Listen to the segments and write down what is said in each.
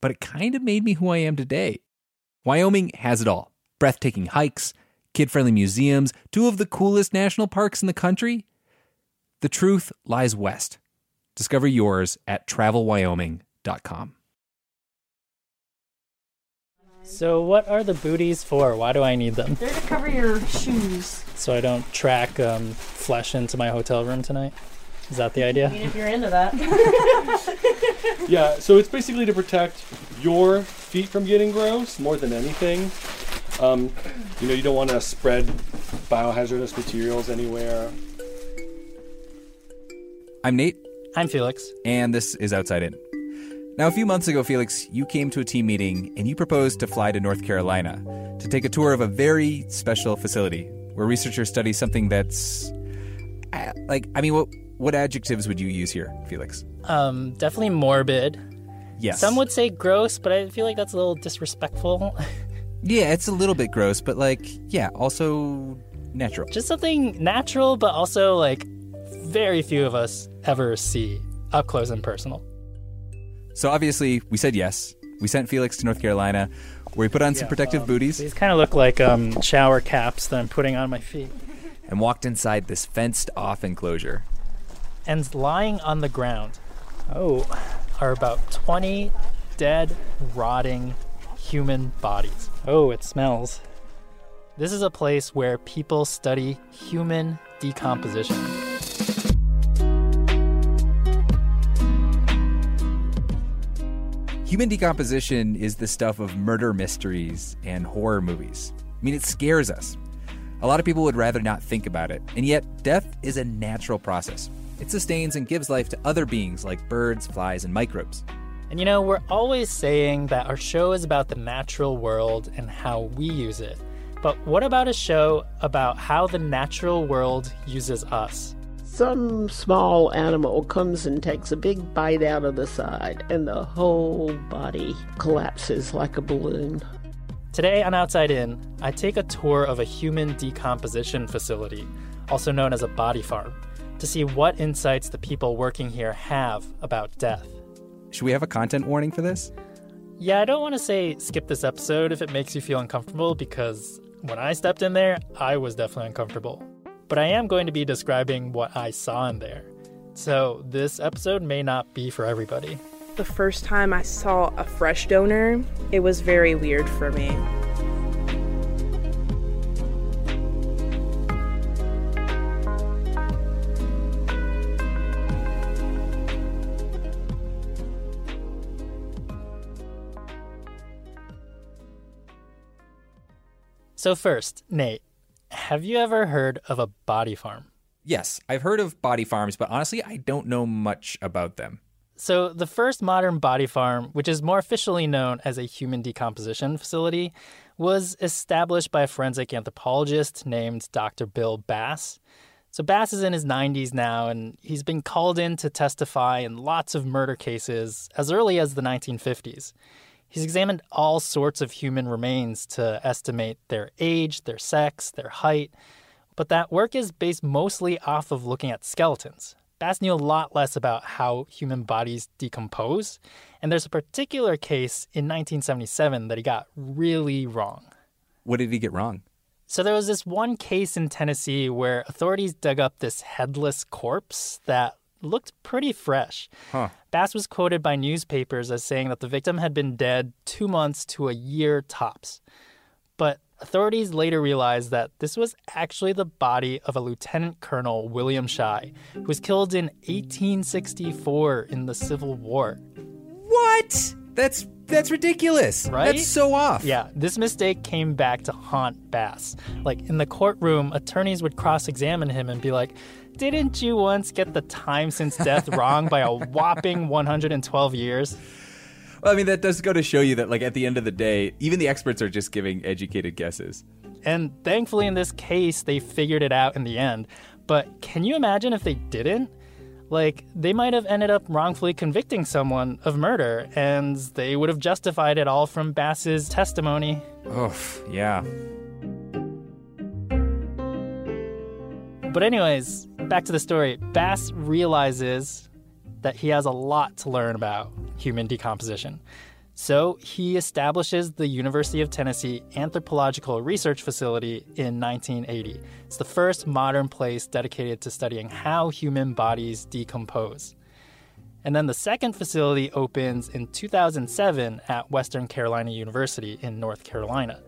but it kind of made me who I am today. Wyoming has it all breathtaking hikes, kid friendly museums, two of the coolest national parks in the country. The truth lies west. Discover yours at travelwyoming.com. So, what are the booties for? Why do I need them? They're to cover your shoes. So I don't track um, flesh into my hotel room tonight? Is that the idea? I mean, if you're into that. Yeah, so it's basically to protect your feet from getting gross more than anything. Um, you know, you don't want to spread biohazardous materials anywhere. I'm Nate, I'm Felix. and this is Outside In. Now, a few months ago, Felix, you came to a team meeting and you proposed to fly to North Carolina to take a tour of a very special facility where researchers study something that's. uh, Like, I mean, what, what adjectives would you use here, Felix? Um, definitely morbid. Yes. Some would say gross, but I feel like that's a little disrespectful. Yeah, it's a little bit gross, but like, yeah, also natural. Just something natural, but also like very few of us ever see up close and personal. So obviously, we said yes. We sent Felix to North Carolina, where he put on some protective booties These kind of look like um, shower caps that I'm putting on my feet. and walked inside this fenced-off enclosure. And lying on the ground, oh, are about 20 dead, rotting human bodies. Oh, it smells. This is a place where people study human decomposition. Human decomposition is the stuff of murder mysteries and horror movies. I mean, it scares us. A lot of people would rather not think about it, and yet death is a natural process. It sustains and gives life to other beings like birds, flies, and microbes. And you know, we're always saying that our show is about the natural world and how we use it. But what about a show about how the natural world uses us? Some small animal comes and takes a big bite out of the side, and the whole body collapses like a balloon. Today on Outside In, I take a tour of a human decomposition facility, also known as a body farm, to see what insights the people working here have about death. Should we have a content warning for this? Yeah, I don't want to say skip this episode if it makes you feel uncomfortable because when I stepped in there, I was definitely uncomfortable. But I am going to be describing what I saw in there. So this episode may not be for everybody. The first time I saw a fresh donor, it was very weird for me. So, first, Nate, have you ever heard of a body farm? Yes, I've heard of body farms, but honestly, I don't know much about them. So, the first modern body farm, which is more officially known as a human decomposition facility, was established by a forensic anthropologist named Dr. Bill Bass. So, Bass is in his 90s now, and he's been called in to testify in lots of murder cases as early as the 1950s. He's examined all sorts of human remains to estimate their age, their sex, their height, But that work is based mostly off of looking at skeletons. Bass knew a lot less about how human bodies decompose, and there's a particular case in 1977 that he got really wrong. What did he get wrong? So there was this one case in Tennessee where authorities dug up this headless corpse that looked pretty fresh. Huh. Bass was quoted by newspapers as saying that the victim had been dead two months to a year tops. But authorities later realized that this was actually the body of a Lieutenant Colonel William Shy, who was killed in 1864 in the Civil War. What? That's that's ridiculous. Right? That's so off. Yeah, this mistake came back to haunt Bass. Like in the courtroom, attorneys would cross examine him and be like, Didn't you once get the time since death wrong by a whopping 112 years? Well, I mean, that does go to show you that, like, at the end of the day, even the experts are just giving educated guesses. And thankfully, in this case, they figured it out in the end. But can you imagine if they didn't? Like, they might have ended up wrongfully convicting someone of murder, and they would have justified it all from Bass's testimony. Oh, yeah. But, anyways, back to the story. Bass realizes that he has a lot to learn about human decomposition. So he establishes the University of Tennessee Anthropological Research Facility in 1980. It's the first modern place dedicated to studying how human bodies decompose. And then the second facility opens in 2007 at Western Carolina University in North Carolina.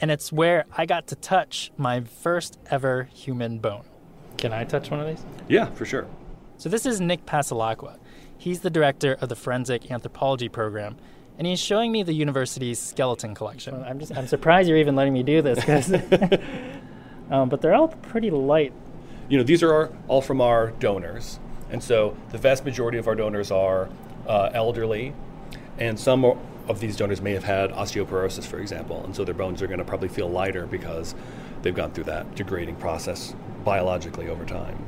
And it's where I got to touch my first ever human bone. Can I touch one of these? Yeah, for sure. So this is Nick Passalacqua. He's the director of the Forensic Anthropology program, and he's showing me the university's skeleton collection. I'm just I'm surprised you're even letting me do this, because um, but they're all pretty light. You know, these are our, all from our donors. And so the vast majority of our donors are uh, elderly, and some are- of these donors may have had osteoporosis, for example, and so their bones are going to probably feel lighter because they've gone through that degrading process biologically over time.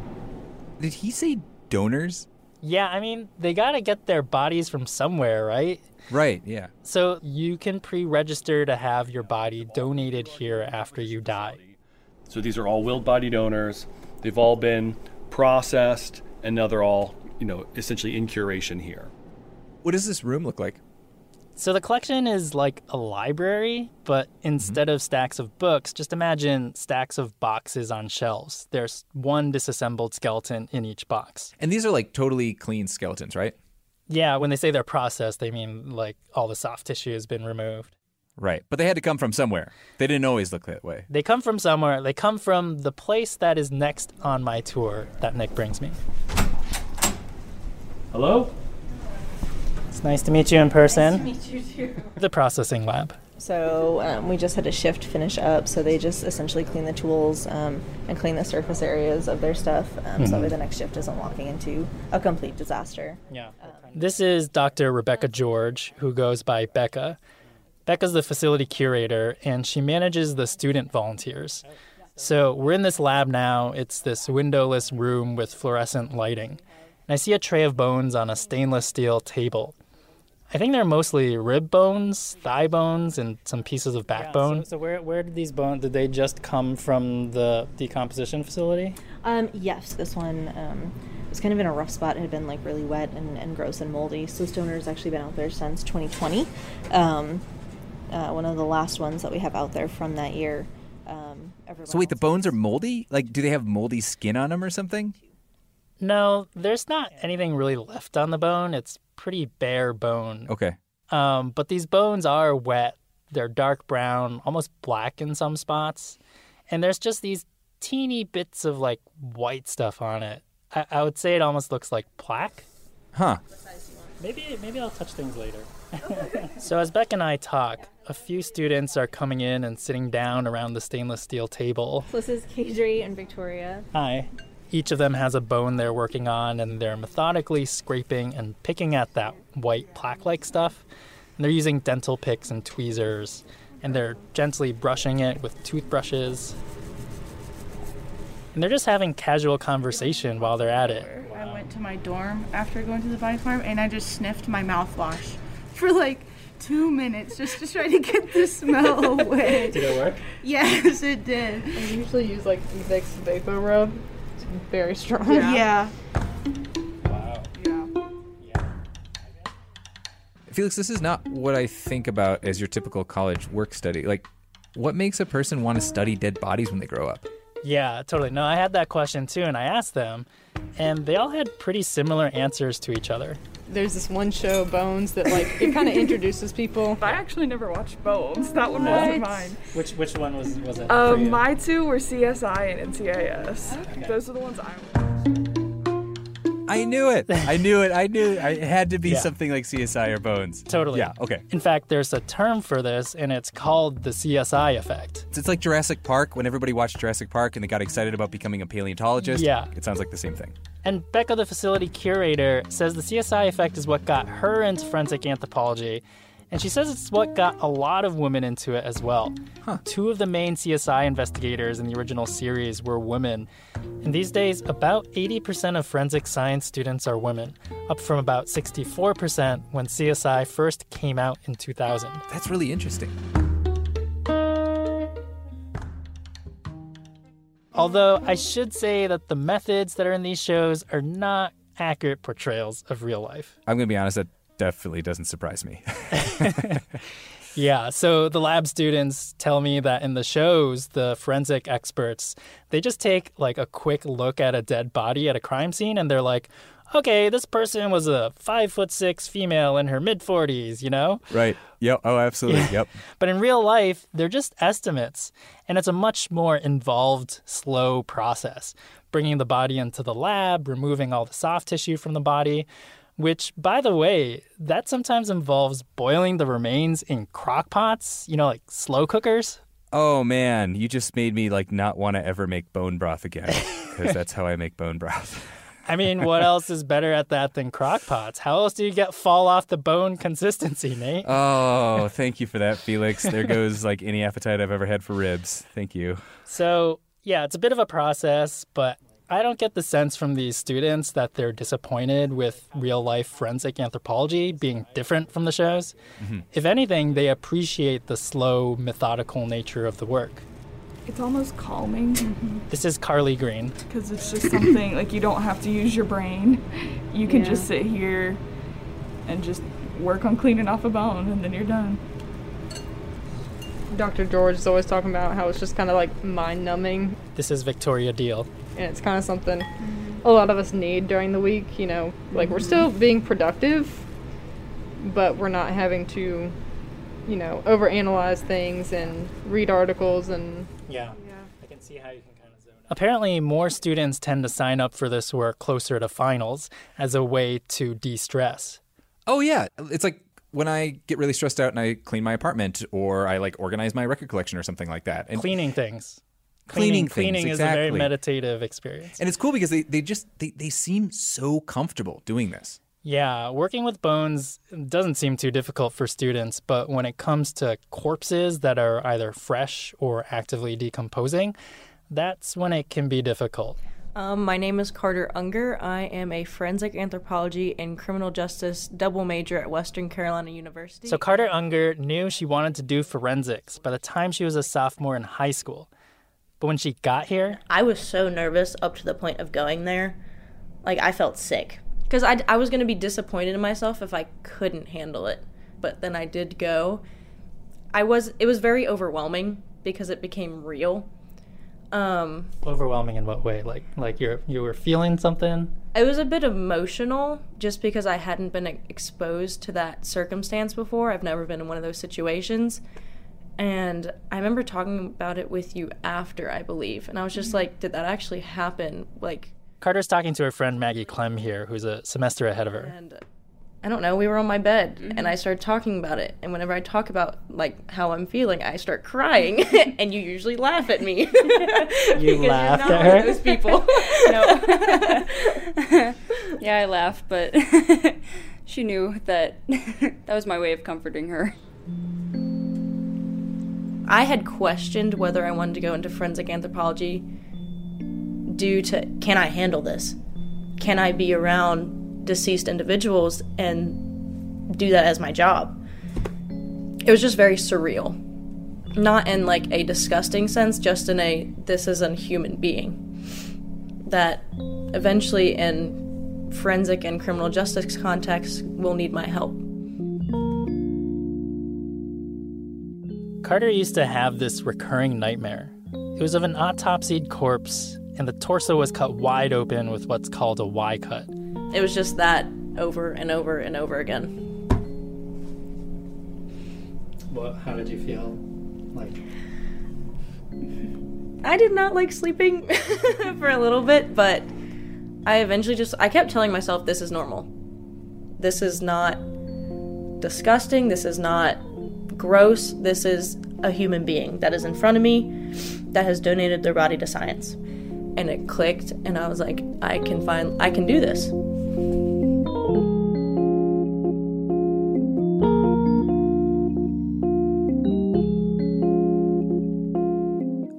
Did he say donors? Yeah, I mean they got to get their bodies from somewhere, right? Right, yeah. So you can pre-register to have your body donated here after you die. So these are all willed body donors. They've all been processed, and now they're all, you know, essentially in curation here. What does this room look like? So the collection is like a library, but mm-hmm. instead of stacks of books, just imagine stacks of boxes on shelves. There's one disassembled skeleton in each box. And these are like totally clean skeletons, right? Yeah, when they say they're processed, they mean like all the soft tissue has been removed. Right. But they had to come from somewhere. They didn't always look that way. They come from somewhere. They come from the place that is next on my tour that Nick brings me. Hello? It's nice to meet you in person. Me too, too. The processing lab. So um, we just had a shift finish up. So they just essentially clean the tools um, and clean the surface areas of their stuff. Um, So that way the next shift isn't walking into a complete disaster. Yeah. This is Dr. Rebecca George, who goes by Becca. Becca's the facility curator, and she manages the student volunteers. So we're in this lab now. It's this windowless room with fluorescent lighting. And I see a tray of bones on a stainless steel table. I think they're mostly rib bones, thigh bones, and some pieces of backbone. so, where, where did these bones, did they just come from the decomposition facility? Um, yes, this one um, was kind of in a rough spot. It had been like really wet and, and gross and moldy. So Stoner's actually been out there since 2020. Um, uh, one of the last ones that we have out there from that year. Um, So wait, the bones are moldy? Like, do they have moldy skin on them or something? No, there's not anything really left on the bone. It's pretty bare bone. Okay. Um, but these bones are wet. They're dark brown, almost black in some spots. And there's just these teeny bits of like white stuff on it. I, I would say it almost looks like plaque. Huh. Maybe maybe I'll touch things later. so as Beck and I talk, a few students are coming in and sitting down around the stainless steel table. So this is Kadri and Victoria. Hi. Each of them has a bone they're working on, and they're methodically scraping and picking at that white plaque like stuff. And they're using dental picks and tweezers, and they're gently brushing it with toothbrushes. And they're just having casual conversation while they're at it. I went to my dorm after going to the body farm and I just sniffed my mouthwash for like two minutes just to try to get the smell away. Did it work? Yes, it did. I usually use like Vicks VapoRub. It's very strong. Yeah. Wow. Yeah. yeah. Felix, this is not what I think about as your typical college work study. Like, what makes a person want to study dead bodies when they grow up? Yeah, totally. No, I had that question too, and I asked them, and they all had pretty similar answers to each other. There's this one show, Bones, that like it kind of introduces people. I actually never watched Bones. That one wasn't mine. Which which one was was it? Um, my two were CSI and NCIS. Those are the ones I watched. I knew it. I knew it. I knew it. I- It had to be Yeah. something like CSI or Bones. Totally. Yeah, okay. In fact, there's a term for this, and it's called the CSI effect. It's like Jurassic Park when everybody watched Jurassic Park and they got excited about becoming a paleontologist. Yeah. It sounds like the same thing. And Becca, the facility curator, says the CSI effect is what got her into forensic anthropology. And she says it's what got a lot of women into it as well. Two of the main CSI investigators in the original series were women. And these days, about 80% of forensic science students are women, up from about 64% when CSI first came out in 2000. That's really interesting. Although I should say that the methods that are in these shows are not accurate portrayals of real life. I'm going to be honest, that definitely doesn't surprise me. Yeah, so the lab students tell me that in the shows, the forensic experts, they just take like a quick look at a dead body at a crime scene and they're like, okay, this person was a five foot six female in her mid 40s, you know? right. Yep. Oh, absolutely. Yep. But in real life, they're just estimates. And it's a much more involved, slow process. Bringing the body into the lab, removing all the soft tissue from the body, which, by the way, that sometimes involves boiling the remains in crock pots, you know, like slow cookers. Oh man, you just made me like not want to ever make bone broth again because that's how I make bone broth. I mean, what else is better at that than crock pots? How else do you get fall off the bone consistency, Nate? Oh, thank you for that, Felix. There goes like any appetite I've ever had for ribs. Thank you. So, yeah, it's a bit of a process, but I don't get the sense from these students that they're disappointed with real life forensic anthropology being different from the shows. Mm-hmm. If anything, they appreciate the slow, methodical nature of the work. It's almost calming mm-hmm. This is Carlee Green. because it's just something like you don't have to use your brain. You can Yeah. just sit here and just work on cleaning off a bone and then you're done. Dr. George is always talking about how it's just kind of like mind numbing, This is Victoria Deal. And it's kind of something a lot of us need during the week. You know, like we're still mm-hmm. being productive, but we're not having to, you know, overanalyze things and read articles and Yeah. Yeah. I can see how you can kind of zone Apparently, more students tend to sign up for this work closer to finals as a way to de stress. Oh yeah, it's like when I get really stressed out and I clean my apartment or I like organize my record collection or something like that. And Cleaning things. Cleaning things, cleaning is a very meditative experience. and it's cool because they, they just they, they seem so comfortable doing this. Yeah, working with bones doesn't seem too difficult for students, but when it comes to corpses that are either fresh or actively decomposing, that's when it can be difficult. Um, my name is Carter Unger. I am a forensic anthropology and criminal justice double major at Western Carolina University. So Carter Unger knew she wanted to do forensics by the time she was a sophomore in high school. But when she got here, I was so nervous up to the point of going there. Like, I felt sick. Because I, I was going to be disappointed in myself if I couldn't handle it. But then I did go. I was, it was very overwhelming because it became real. Um, overwhelming in what way? Like like you're you were feeling something? it was a bit emotional just because I hadn't been exposed to that circumstance before. I've never been in one of those situations. And I remember talking about it with you after, I believe. And I was just mm-hmm. like, did that actually happen? Like, Carter's talking to her friend Maggie Klemm here, who's a semester ahead of her. and I don't know, we were on my bed and mm-hmm. I started talking about it. And whenever I talk about like how I'm feeling, I start crying. and you usually laugh at me. You laugh at her? those people. no. yeah, I laughed, but she knew that that was my way of comforting her. I had questioned whether I wanted to go into forensic anthropology due to can I handle this? Can I be around deceased individuals and do that as my job? it was just very surreal. Not in like a disgusting sense, just in a this is a human being. That eventually in forensic and criminal justice context will need my help. Carter used to have this recurring nightmare. It was of an autopsied corpse, and the torso was cut wide open with what's called a Y cut. It was just that over and over and over again. What? How did you feel? Like, I did not like sleeping for a little bit, but I eventually just I kept telling myself this is normal. This is not disgusting. This is not gross. This is a human being that is in front of me that has donated their body to science. And it clicked and I was like I can find I can do this.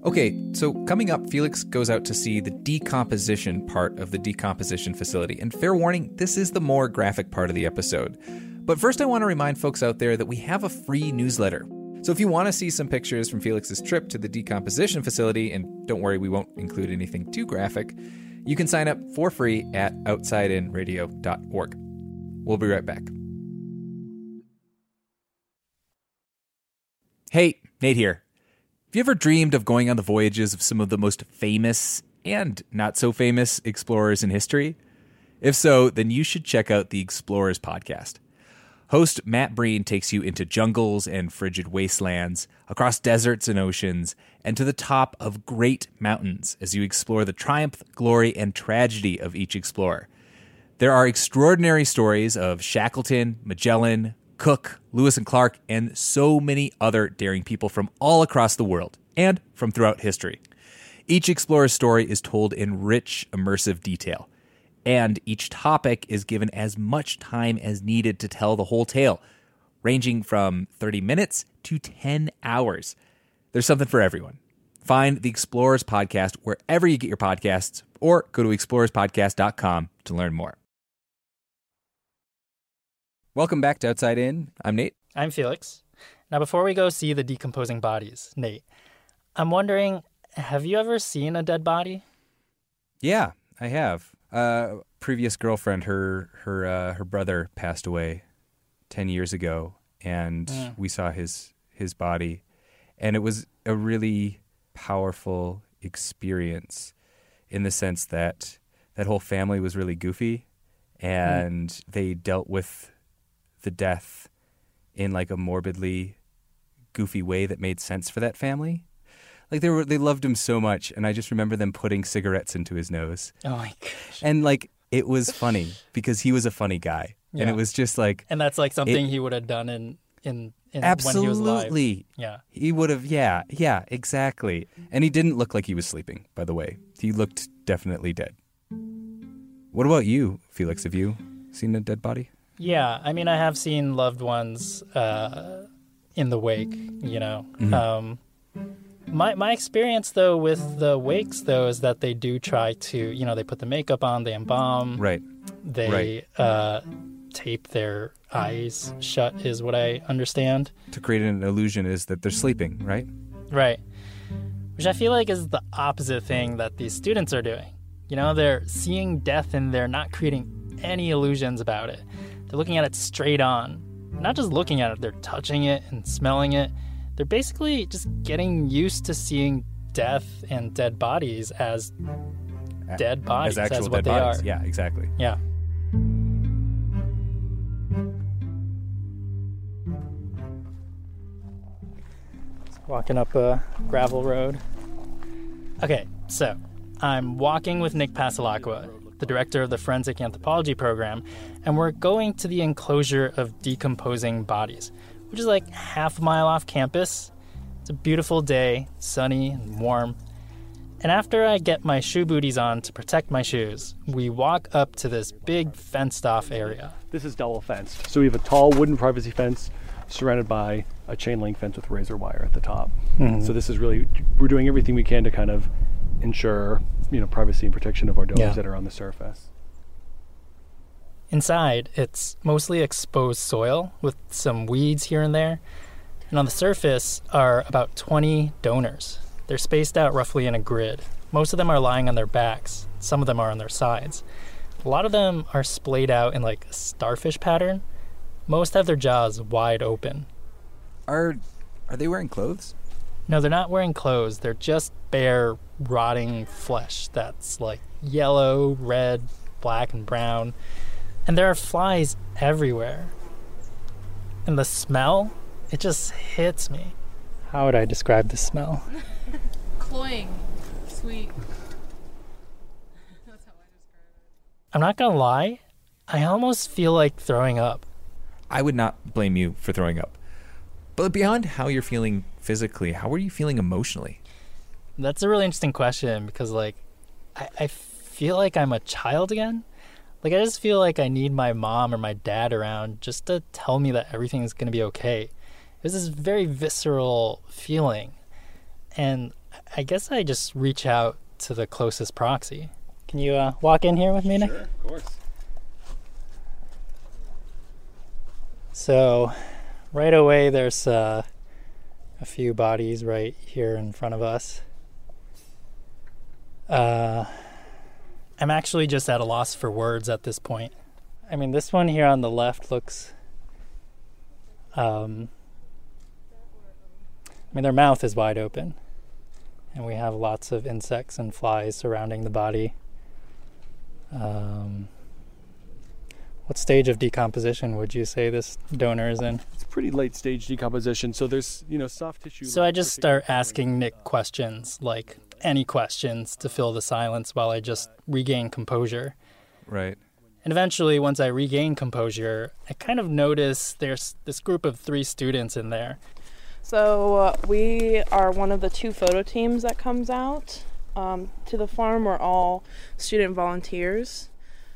Okay, so coming up, Felix goes out to see the decomposition part of the decomposition facility. And fair warning, this is the more graphic part of the episode. But first, I want to remind folks out there that we have a free newsletter. So if you want to see some pictures from Felix's trip to the decomposition facility, and don't worry, we won't include anything too graphic, you can sign up for free at outsideinradio.org. We'll be right back. Hey, Nate here. Have you ever dreamed of going on the voyages of some of the most famous and not so famous explorers in history? If so, then you should check out the Explorers podcast. Host Matt Breen takes you into jungles and frigid wastelands, across deserts and oceans, and to the top of great mountains as you explore the triumph, glory, and tragedy of each explorer. There are extraordinary stories of Shackleton, Magellan, Cook, Lewis and Clark, and so many other daring people from all across the world and from throughout history. Each explorer's story is told in rich, immersive detail, and each topic is given as much time as needed to tell the whole tale, ranging from 30 minutes to 10 hours. There's something for everyone. Find the Explorers Podcast wherever you get your podcasts, or go to explorerspodcast.com to learn more. Welcome back to Outside In. I'm Nate. I'm Felix. Now, before we go see the decomposing bodies, Nate, I'm wondering have you ever seen a dead body? Yeah, I have. Uh, previous girlfriend, her her uh, her brother passed away ten years ago, and Mm. we saw his his body, and it was a really powerful experience in the sense that that whole family was really goofy, and they dealt with the death in like a morbidly goofy way that made sense for that family. Like they were they loved him so much and I just remember them putting cigarettes into his nose. Oh my gosh. And like it was funny because he was a funny guy. And it was just like And that's like something it- he would have done in in, in when he was alive. Absolutely. Yeah. He would have yeah, yeah, exactly. And he didn't look like he was sleeping, by the way. He looked definitely dead. What about you, Felix? Have you seen a dead body? Yeah, I mean, I have seen loved ones uh, in the wake. You know, Mhm. um, my my experience though with the wakes though is that they do try to, you know, they put the makeup on, they embalm, Right. They Right. Uh, tape their eyes shut, is what I understand. To create an illusion is that they're sleeping, right? Right. Which I feel like is the opposite thing that these students are doing. You know, they're seeing death and they're not creating any illusions about it. They're looking at it straight on. Not just looking at it, they're touching it and smelling it. They're basically just getting used to seeing death and dead bodies as dead bodies, As actual what they bodies. are. Yeah, exactly. Yeah. Walking up a gravel road. Okay, so I'm walking with Nick Passalacqua, the director of the Forensic Anthropology Program, and we're going to the enclosure of decomposing bodies, which is like half a mile off campus. It's a beautiful day, sunny and warm. And after I get my shoe booties on to protect my shoes, we walk up to this big fenced off area. This is double fenced. So we have a tall wooden privacy fence surrounded by a chain link fence with razor wire at the top. Mhm. So this is really we're doing everything we can to kind of ensure you know privacy and protection of our donors Yeah. that are on the surface. Inside, it's mostly exposed soil with some weeds here and there. And on the surface are about 20 donors. They're spaced out roughly in a grid. Most of them are lying on their backs, some of them are on their sides. A lot of them are splayed out in like a starfish pattern. Most have their jaws wide open. Are are they wearing clothes? No, they're not wearing clothes. They're just bare, rotting flesh that's like yellow, red, black, and brown. And there are flies everywhere. And the smell, it just hits me. How would I describe the smell? Cloying. Sweet. I'm not gonna lie, I almost feel like throwing up. I would not blame you for throwing up. But beyond how you're feeling physically, how are you feeling emotionally? That's a really interesting question because, like, I, I feel like I'm a child again. Like, I just feel like I need my mom or my dad around just to tell me that everything's gonna be okay. It was this very visceral feeling. And I guess I just reach out to the closest proxy. Can you uh, walk in here with me, Nick? Sure, of course. So, right away, there's uh, a few bodies right here in front of us. Uh, I'm actually just at a loss for words at this point. I mean, this one here on the left looks. Um, I mean, their mouth is wide open, and we have lots of insects and flies surrounding the body. Um, what stage of decomposition would you say this donor is in? It's pretty late stage decomposition, so there's you know soft tissue. So I just start asking Nick questions, like any questions to fill the silence while I just regain composure. Right. And eventually, once I regain composure, I kind of notice there's this group of three students in there. So uh, we are one of the two photo teams that comes out um, to the farm. We're all student volunteers.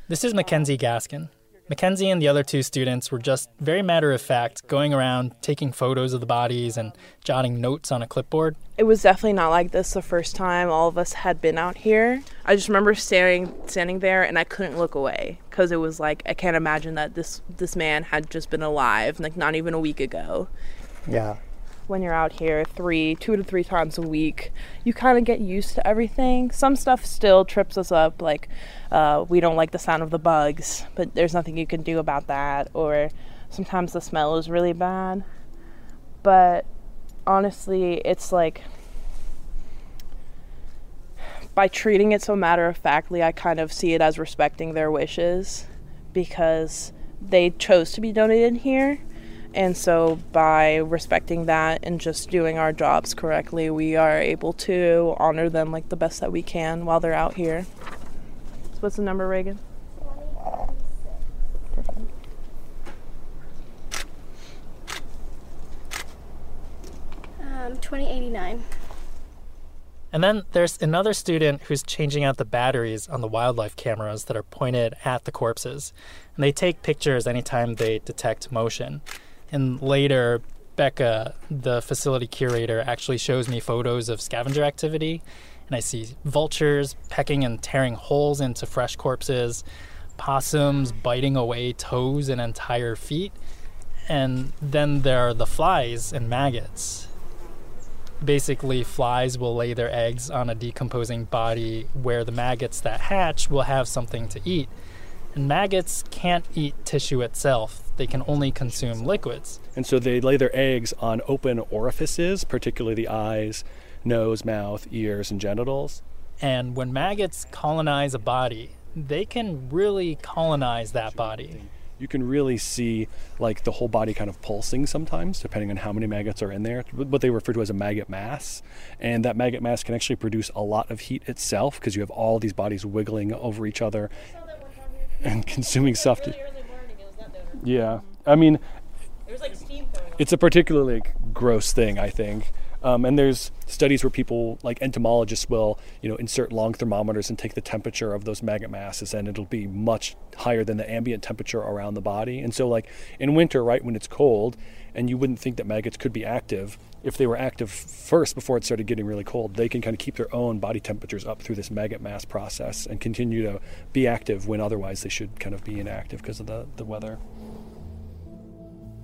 This is Mackenzie Gascon. Mackenzie and the other two students were just very matter of fact going around taking photos of the bodies and jotting notes on a clipboard. It was definitely not like this the first time all of us had been out here. I just remember staring standing there and I couldn't look away because it was like I can't imagine that this this man had just been alive like not even a week ago. Yeah. When you're out here three, two to three times a week, you kind of get used to everything. Some stuff still trips us up, like uh, we don't like the sound of the bugs, but there's nothing you can do about that. Or sometimes the smell is really bad. But honestly, it's like by treating it so matter of factly, I kind of see it as respecting their wishes because they chose to be donated here. And so, by respecting that and just doing our jobs correctly, we are able to honor them like the best that we can while they're out here. So, what's the number, Reagan? Um, 2089. And then there's another student who's changing out the batteries on the wildlife cameras that are pointed at the corpses. And they take pictures anytime they detect motion. And later, Becca, the facility curator, actually shows me photos of scavenger activity. And I see vultures pecking and tearing holes into fresh corpses, possums biting away toes and entire feet. And then there are the flies and maggots. Basically, flies will lay their eggs on a decomposing body where the maggots that hatch will have something to eat. And maggots can't eat tissue itself, they can only consume liquids. And so they lay their eggs on open orifices, particularly the eyes, nose, mouth, ears, and genitals. And when maggots colonize a body, they can really colonize that body. You can really see like the whole body kind of pulsing sometimes, depending on how many maggots are in there. What they refer to as a maggot mass, and that maggot mass can actually produce a lot of heat itself because you have all these bodies wiggling over each other and consuming stuff. To, yeah, I mean, it's a particularly like, gross thing, I think. Um, and there's studies where people, like entomologists, will you know insert long thermometers and take the temperature of those maggot masses, and it'll be much higher than the ambient temperature around the body. And so, like in winter, right when it's cold, and you wouldn't think that maggots could be active, if they were active first before it started getting really cold, they can kind of keep their own body temperatures up through this maggot mass process and continue to be active when otherwise they should kind of be inactive because of the, the weather.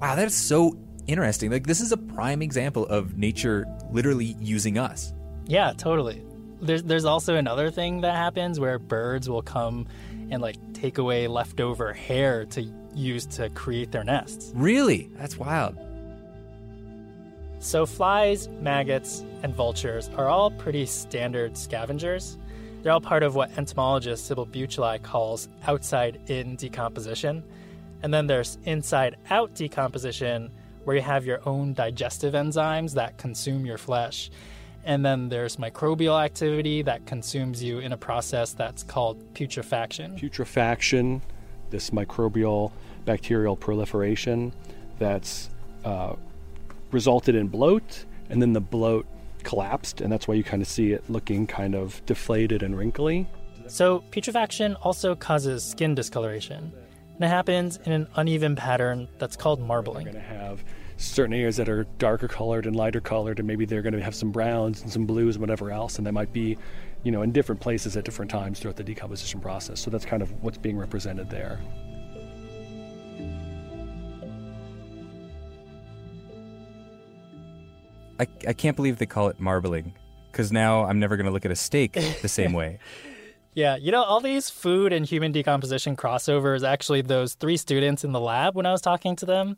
Wow, that is so interesting. Like this is a prime example of nature literally using us. Yeah, totally. There's there's also another thing that happens where birds will come and like take away leftover hair to use to create their nests. Really? That's wild. So flies, maggots, and vultures are all pretty standard scavengers. They're all part of what entomologist Sibyl Bucheli calls outside in decomposition. And then there's inside out decomposition, where you have your own digestive enzymes that consume your flesh. And then there's microbial activity that consumes you in a process that's called putrefaction. Putrefaction, this microbial bacterial proliferation that's uh, resulted in bloat, and then the bloat collapsed, and that's why you kind of see it looking kind of deflated and wrinkly. So, putrefaction also causes skin discoloration, and it happens in an uneven pattern that's called marbling. You're going to have certain areas that are darker colored and lighter colored, and maybe they're going to have some browns and some blues and whatever else, and they might be, you know, in different places at different times throughout the decomposition process. So that's kind of what's being represented there. I, I can't believe they call it marbling because now I'm never going to look at a steak the same way. Yeah, you know, all these food and human decomposition crossovers, actually, those three students in the lab, when I was talking to them,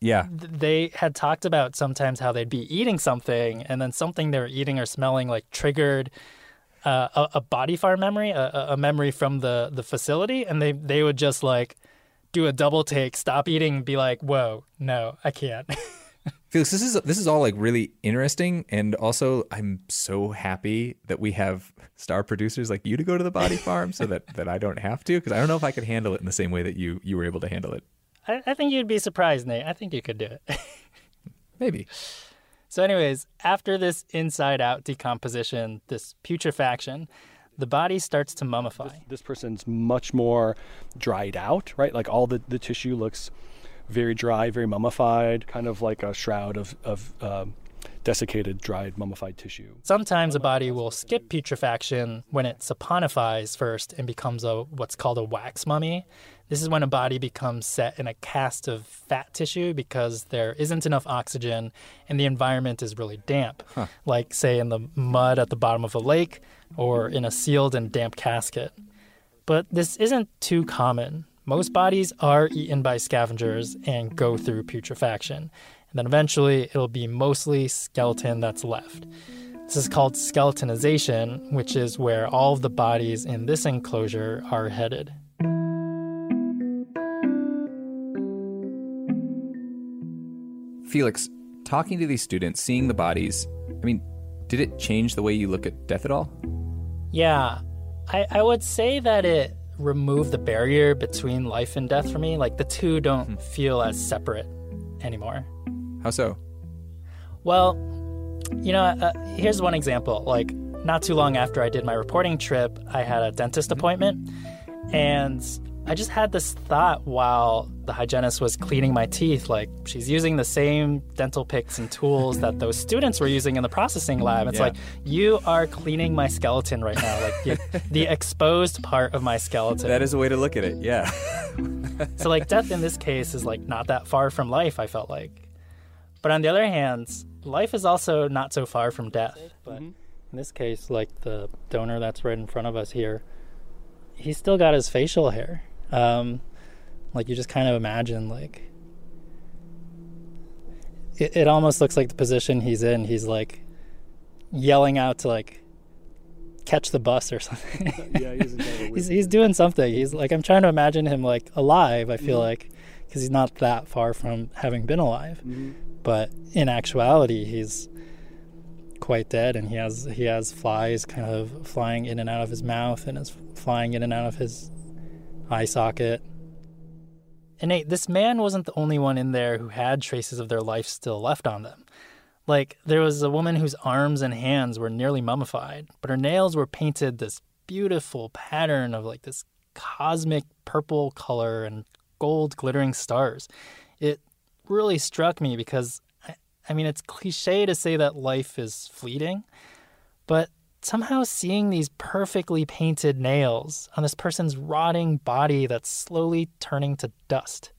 yeah. they had talked about sometimes how they'd be eating something and then something they were eating or smelling like triggered uh, a, a, body farm memory, a, a memory from the, the facility. And they, they would just like do a double take, stop eating, and be like, whoa, no, I can't. Felix, this is this is all like really interesting, and also I'm so happy that we have star producers like you to go to the body farm, so that that I don't have to, because I don't know if I could handle it in the same way that you you were able to handle it. I, I think you'd be surprised, Nate. I think you could do it. Maybe. So, anyways, after this inside out decomposition, this putrefaction, the body starts to mummify. This, this, person's much more dried out, right? Like all the, the tissue looks very dry, very mummified, kind of like a shroud of, of um, desiccated, dried, mummified tissue. Sometimes a body will skip putrefaction when it saponifies first and becomes a what's called a wax mummy. This is when a body becomes set in a cast of fat tissue because there isn't enough oxygen and the environment is really damp, huh. like, say, in the mud at the bottom of a lake or in a sealed and damp casket. But this isn't too common. Most bodies are eaten by scavengers and go through putrefaction. And then eventually it'll be mostly skeleton that's left. This is called skeletonization, which is where all of the bodies in this enclosure are headed. Felix, talking to these students, seeing the bodies, I mean, did it change the way you look at death at all? Yeah, I, I would say that it removed the barrier between life and death for me. Like the two don't hmm. feel as separate anymore. How so? Well, you know, uh, here's one example. Like, not too long after I did my reporting trip, I had a dentist mm-hmm. appointment, and I just had this thought while the hygienist was cleaning my teeth. Like, she's using the same dental picks and tools that those students were using in the processing lab. It's yeah. like, you are cleaning my skeleton right now, like you, the exposed part of my skeleton. That is a way to look at it, yeah. so, like, death in this case is like not that far from life, I felt like. But on the other hand, life is also not so far from death. But mm-hmm. in this case, like the donor that's right in front of us here, he's still got his facial hair. Um, like you just kind of imagine like it, it almost looks like the position he's in. He's like yelling out to like catch the bus or something. yeah, he's, he's, he's doing something. He's like I'm trying to imagine him like alive. I feel mm-hmm. like because he's not that far from having been alive, mm-hmm. but in actuality, he's quite dead, and he has he has flies kind of flying in and out of his mouth, and is flying in and out of his eye socket. And Nate, this man wasn't the only one in there who had traces of their life still left on them. Like, there was a woman whose arms and hands were nearly mummified, but her nails were painted this beautiful pattern of like this cosmic purple color and gold glittering stars. It really struck me because, I, I mean, it's cliche to say that life is fleeting, but somehow seeing these perfectly painted nails on this person's rotting body that's slowly turning to dust,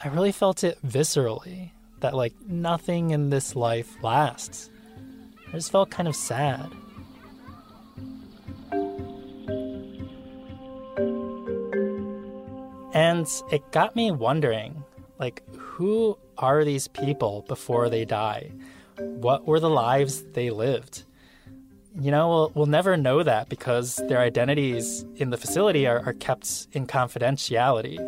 I really felt it viscerally that, like, nothing in this life lasts. I just felt kind of sad. And it got me wondering like, who are these people before they die? What were the lives they lived? You know, we'll, we'll never know that because their identities in the facility are, are kept in confidentiality.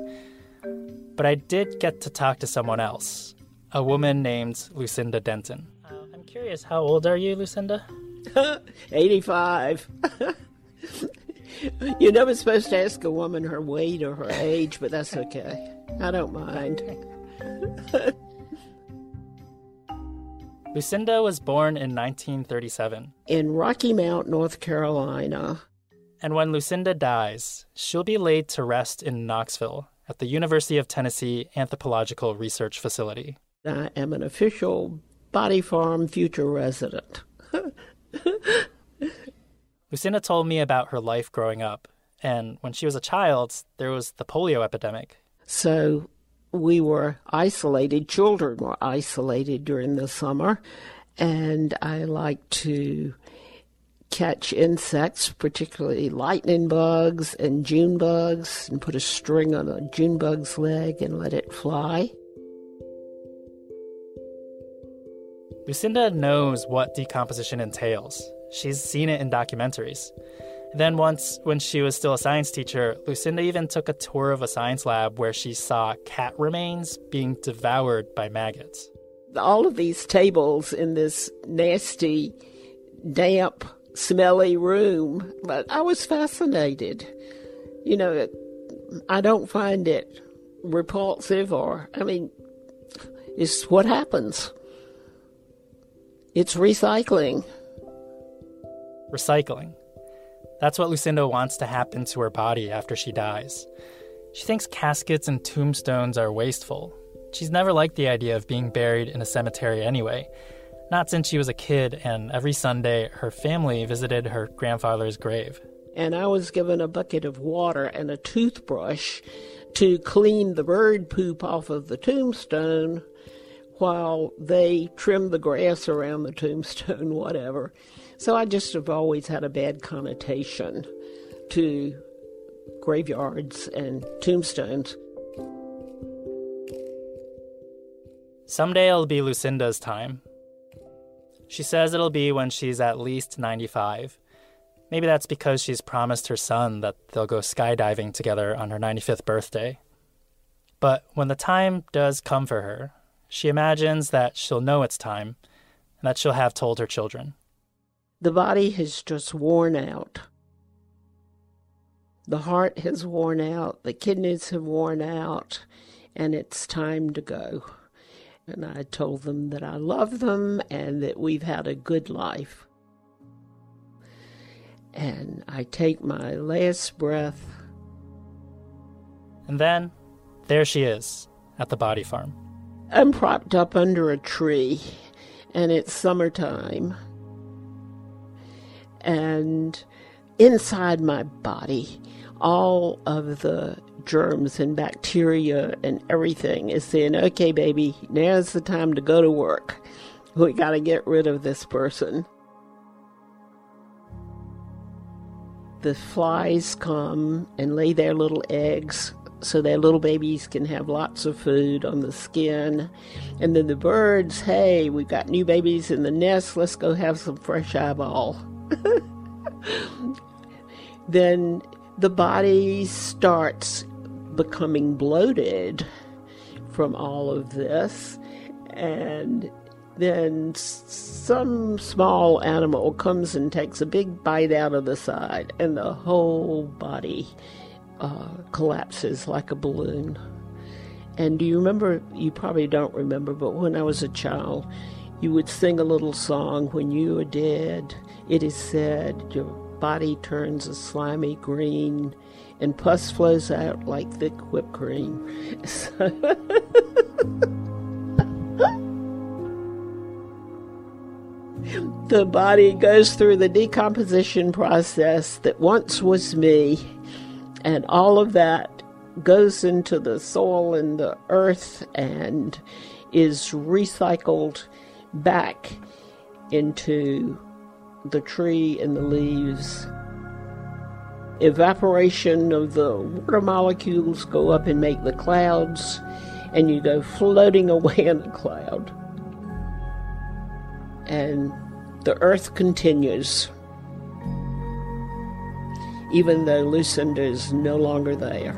But I did get to talk to someone else, a woman named Lucinda Denton. Uh, I'm curious, how old are you, Lucinda? 85. You're never supposed to ask a woman her weight or her age, but that's okay. I don't mind. Lucinda was born in 1937 in Rocky Mount, North Carolina. And when Lucinda dies, she'll be laid to rest in Knoxville at the University of Tennessee Anthropological Research Facility. I am an official Body Farm future resident. Lucinda told me about her life growing up, and when she was a child, there was the polio epidemic. So we were isolated, children were isolated during the summer, and I like to catch insects, particularly lightning bugs and June bugs, and put a string on a June bug's leg and let it fly. Lucinda knows what decomposition entails. She's seen it in documentaries. Then, once, when she was still a science teacher, Lucinda even took a tour of a science lab where she saw cat remains being devoured by maggots. All of these tables in this nasty, damp, smelly room, but I was fascinated. You know, I don't find it repulsive or, I mean, it's what happens. It's recycling. Recycling. That's what Lucinda wants to happen to her body after she dies. She thinks caskets and tombstones are wasteful. She's never liked the idea of being buried in a cemetery anyway. Not since she was a kid, and every Sunday her family visited her grandfather's grave. And I was given a bucket of water and a toothbrush to clean the bird poop off of the tombstone while they trimmed the grass around the tombstone, whatever. So I just have always had a bad connotation to graveyards and tombstones. Someday it'll be Lucinda's time. She says it'll be when she's at least 95. Maybe that's because she's promised her son that they'll go skydiving together on her 95th birthday. But when the time does come for her, she imagines that she'll know it's time and that she'll have told her children. The body has just worn out. The heart has worn out, the kidneys have worn out, and it's time to go. And I told them that I love them and that we've had a good life. And I take my last breath. And then, there she is, at the body farm. I'm propped up under a tree, and it's summertime and inside my body, all of the germs and bacteria and everything is saying, okay, baby, now's the time to go to work. We got to get rid of this person. The flies come and lay their little eggs so their little babies can have lots of food on the skin. And then the birds, hey, we've got new babies in the nest, let's go have some fresh eyeball. then the body starts becoming bloated from all of this, and then some small animal comes and takes a big bite out of the side, and the whole body uh, collapses like a balloon. And do you remember? You probably don't remember, but when I was a child, you would sing a little song when you are dead it is said your body turns a slimy green and pus flows out like thick whipped cream. the body goes through the decomposition process that once was me, and all of that goes into the soil and the earth, and is recycled back into the tree and the leaves. Evaporation of the water molecules go up and make the clouds, and you go floating away in a cloud. And the earth continues, even though Lucinda is no longer there.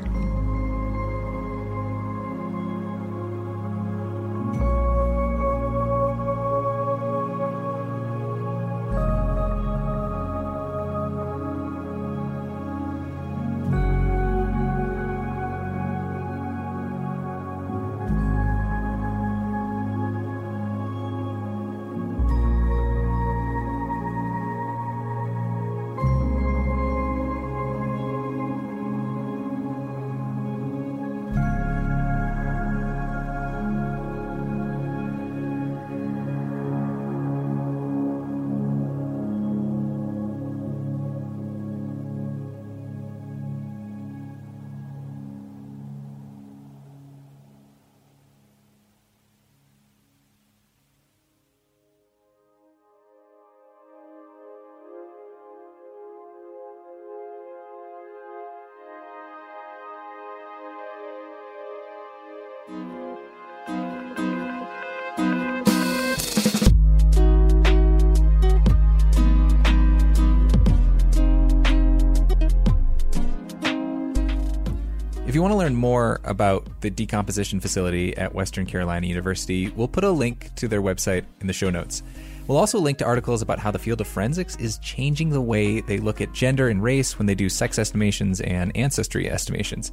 More about the decomposition facility at Western Carolina University, we'll put a link to their website in the show notes. We'll also link to articles about how the field of forensics is changing the way they look at gender and race when they do sex estimations and ancestry estimations.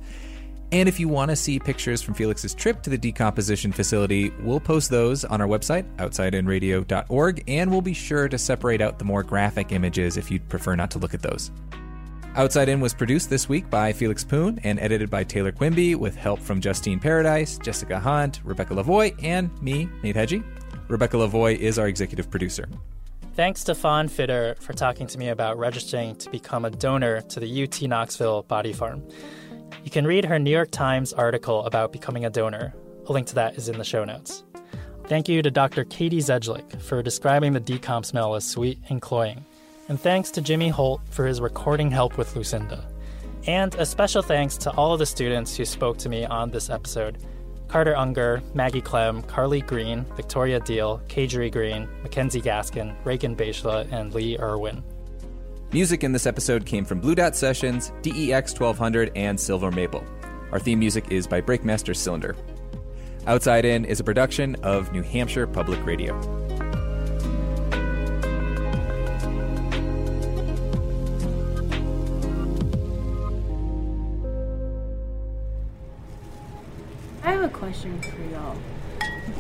And if you want to see pictures from Felix's trip to the decomposition facility, we'll post those on our website, outsideinradio.org, and we'll be sure to separate out the more graphic images if you'd prefer not to look at those. Outside In was produced this week by Felix Poon and edited by Taylor Quimby with help from Justine Paradise, Jessica Hunt, Rebecca Lavoie, and me, Nate Hegyi. Rebecca Lavoie is our executive producer. Thanks to Fawn Fitter for talking to me about registering to become a donor to the UT Knoxville Body Farm. You can read her New York Times article about becoming a donor. A link to that is in the show notes. Thank you to Dr. Katie Zejdlik for describing the decomp smell as sweet and cloying. And thanks to Jimmy Holt for his recording help with Lucinda. And a special thanks to all of the students who spoke to me on this episode Carter Unger, Maggie Klemm, Carlee Green, Victoria Deal, Kadri Greene, Mackenzie Gascon, Reagan Baechle, and Leigh Irwin. Music in this episode came from Blue Dot Sessions, DEX 1200, and Silver Maple. Our theme music is by Breakmaster Cylinder. Outside In is a production of New Hampshire Public Radio. Question for y'all.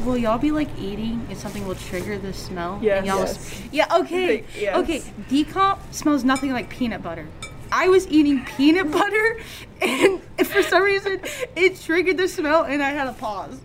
Will y'all be like eating and something will trigger the smell? Yes. And y'all Yes. yeah, okay. Yes. Okay. Decomp smells nothing like peanut butter. I was eating peanut butter and for some reason it triggered the smell and I had a pause.